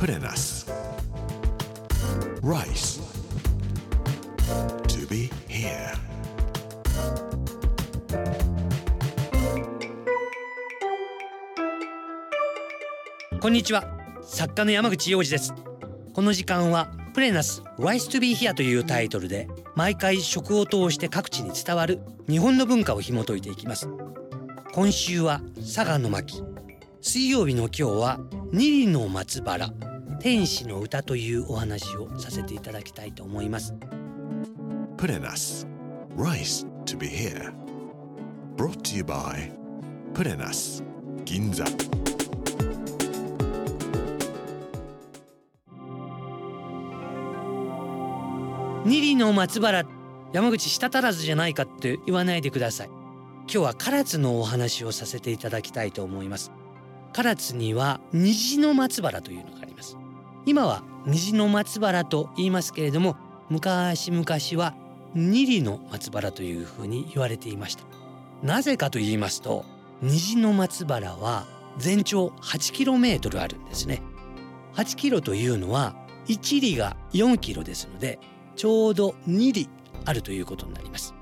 Put in us Rice. To be here. こんにちは作家の山口洋二ですこの時間はプレナス Rice to be here というタイトルで毎回食を通して各地に伝わる日本の文化を紐解いていきます今週は佐賀の巻水曜日の今日は二里の松原天使の歌というお話をさせていただきたいと思います。Rice to be here. Brought to you by 銀座二里の松原山口舌足らずじゃないかって言わないでください。今日は唐津のお話をさせていただきたいと思います。唐津には虹の松原というのが今は虹の松原と言いますけれども昔々は二里の松原というふうに言われていました。なぜかと言いますと虹の松原は全長 8km あるんですね。8km というのは1里が 4km ですのでちょうど2里あるということになります。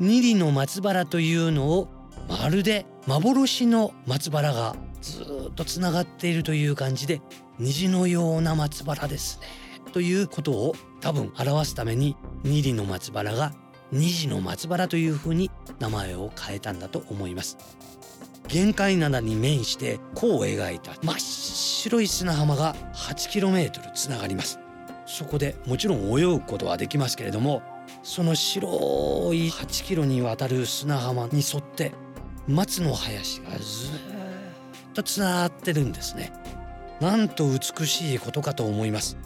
2里の松原というのをまるで幻の松原がずっとつながっているという感じで虹のような松原ですね。ということを多分表すために二里の松原が虹の松原というふうに名前を変えたんだと思います。限界灘に面して弧を描いた真っ白い砂浜が 8km つながります。そこでもちろん泳ぐことはできますけれどもその白い8キロにわたる砂浜に沿って松の林がずっとつながってるんですね。なんと美しいことかと思います。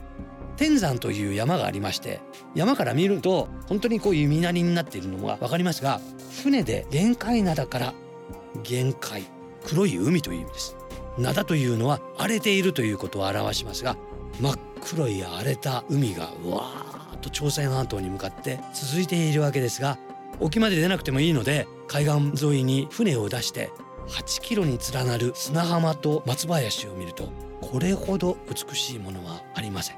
天山という山がありまして山から見ると本当にこう弓なりになっているのが分かりますが船で限界灘から限界黒い海という意味です。灘というのは荒れているということを表しますが真っ黒い荒れた海がうわーっと朝鮮半島に向かって続いているわけですが沖まで出なくてもいいので海岸沿いに船を出して8キロに連なる砂浜と松林を見るとこれほど美しいものはありません。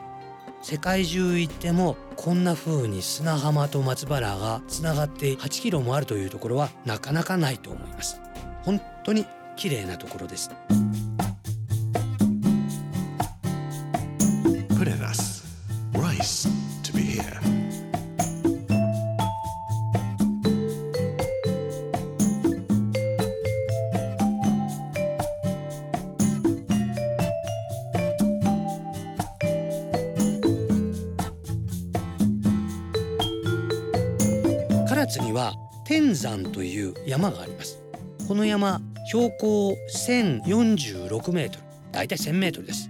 世界中行ってもこんな風に砂浜と松原がつながって8キロもあるというところはなかなかないと思います。本当に綺麗なところです。津には天山という山があります。この山標高1046メートルだいたい1000メートルです。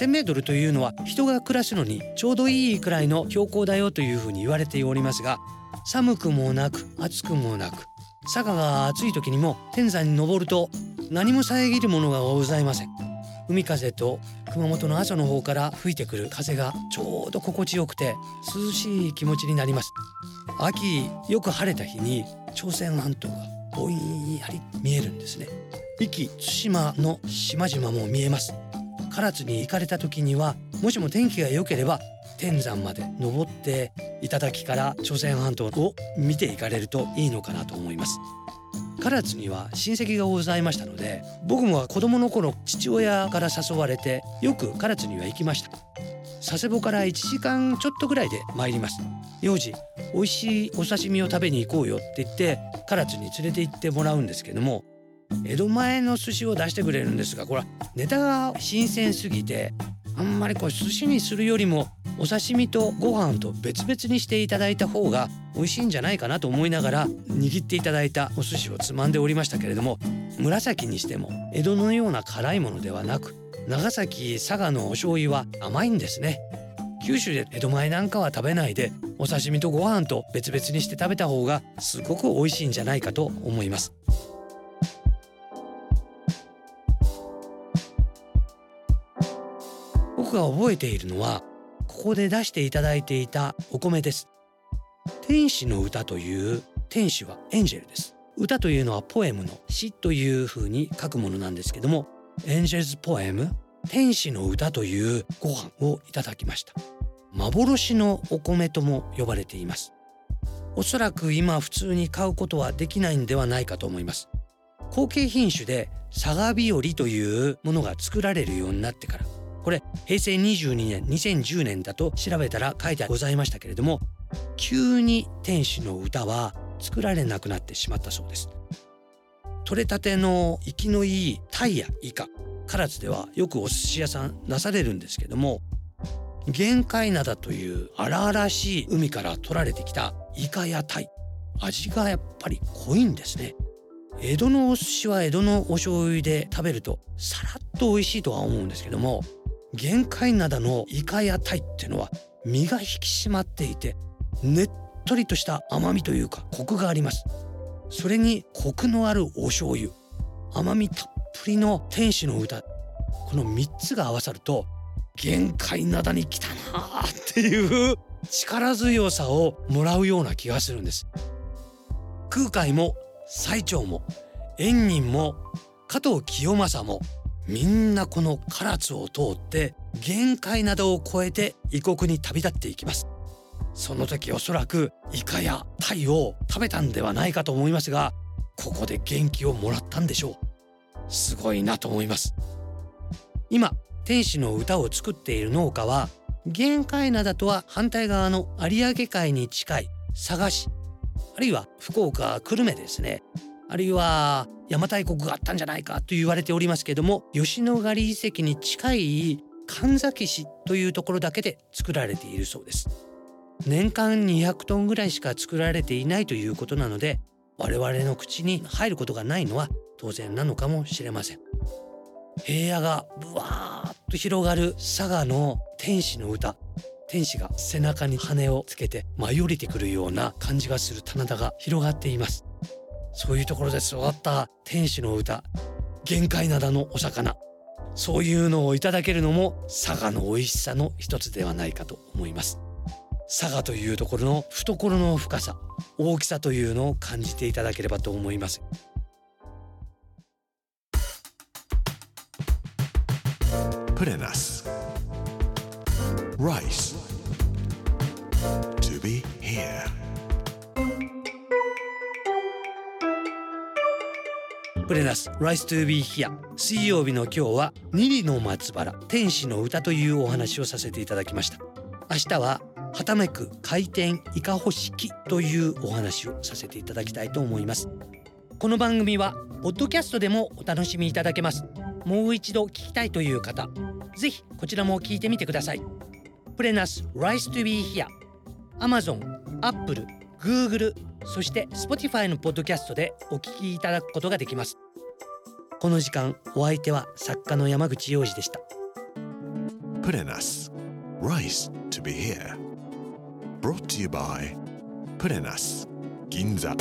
1000メートルというのは人が暮らすのにちょうどいいくらいの標高だよというふうに言われておりますが寒くもなく暑くもなく佐賀が暑い時にも天山に登ると何も遮るものがございません。海風と熊本の阿蘇の方から吹いてくる風がちょうど心地よくて涼しい気持ちになります。秋よく晴れた日に朝鮮半島がぼんやり見えるんですね。壱岐対馬の島々も見えます。唐津に行かれた時にはもしも天気が良ければ天山まで登って頂から朝鮮半島を見ていかれるといいのかなと思います。唐津には親戚がございましたので僕も子供の頃父親から誘われてよく唐津には行きました。佐世保から1時間ちょっとぐらいで参ります。幼児美味しいお刺身を食べに行こうよって言って唐津に連れて行ってもらうんですけども江戸前の寿司を出してくれるんですがこれはネタが新鮮すぎてあんまりこう寿司にするよりもお刺身とご飯と別々にしていただいた方が美味しいんじゃないかなと思いながら握っていただいたお寿司をつまんでおりましたけれども紫にしても江戸のような辛いものではなく長崎佐賀のお醤油は甘いんですね。九州で江戸前なんかは食べないでお刺身とご飯と別々にして食べた方がすごく美味しいんじゃないかと思います。僕が覚えているのはここで出していただいていたお米です。天使の歌という天使はエンジェルです。歌というのはポエムの詩という風に書くものなんですけどもエンジェルズポエム天使の歌というご飯をいただきました。幻のお米とも呼ばれています。おそらく今普通に買うことはできないんではないかと思います。後継品種で佐賀日和というものが作られるようになってからこれ平成22年2010年だと調べたら書いてございましたけれども急に天使の歌は作られなくなってしまったそうです。取れたての生きのいいタイやイカ唐津ではよくお寿司屋さんなされるんですけども玄界灘という荒々しい海から取られてきたイカやタイ味がやっぱり濃いんですね。江戸のお寿司は江戸のお醤油で食べるとさらっと美味しいとは思うんですけども玄界灘のイカやタイっていうのは身が引き締まっていてねっとりとした甘みというかコクがあります。それにコクのあるお醤油甘みたっぷりの天使の歌この3つが合わさると限界灘に来たなっていう力強さをもらうような気がするんです。空海も最澄も円仁も加藤清正もみんなこの唐津を通って限界などを越えて異国に旅立っていきます。その時おそらくイカやタイを食べたんではないかと思いますがここで元気をもらったんでしょう。すごいなと思います。今天使の歌を作っている農家は玄界灘とは反対側の有明海に近い佐賀市あるいは福岡久留米ですね。あるいは邪馬台国があったんじゃないかと言われておりますけれども吉野ヶ里遺跡に近い神崎市というところだけで作られているそうです。年間200トンぐらいしか作られていないということなので我々の口に入ることがないのは当然なのかもしれません。平野がブワーッと広がる佐賀の天使の歌天使が背中に羽をつけて舞い降りてくるような感じがする棚田が広がっています。そういうところで育った天使の歌限界灘のお魚そういうのをいただけるのも佐賀の美味しさの一つではないかと思います佐賀というところの懐の深さ大きさというのを感じていただければと思います Purenas. Rice. To be here. プレナス Rise to be here 水曜日の今日は二里の松原天使の歌というお話をさせていただきました。明日ははためく回転イカホシキというお話をさせていただきたいと思います。この番組はポッドキャストでもお楽しみいただけます。もう一度聞きたいという方ぜひこちらも聞いてみてください。プレナス Rise to be here Amazon、Apple、Google そして Spotify のポッドキャストでお聞きいただくことができますこの時間お相手は作家の山口洋二でしたプレナス Rice to be here. Brought to you by Purenas. Ginza.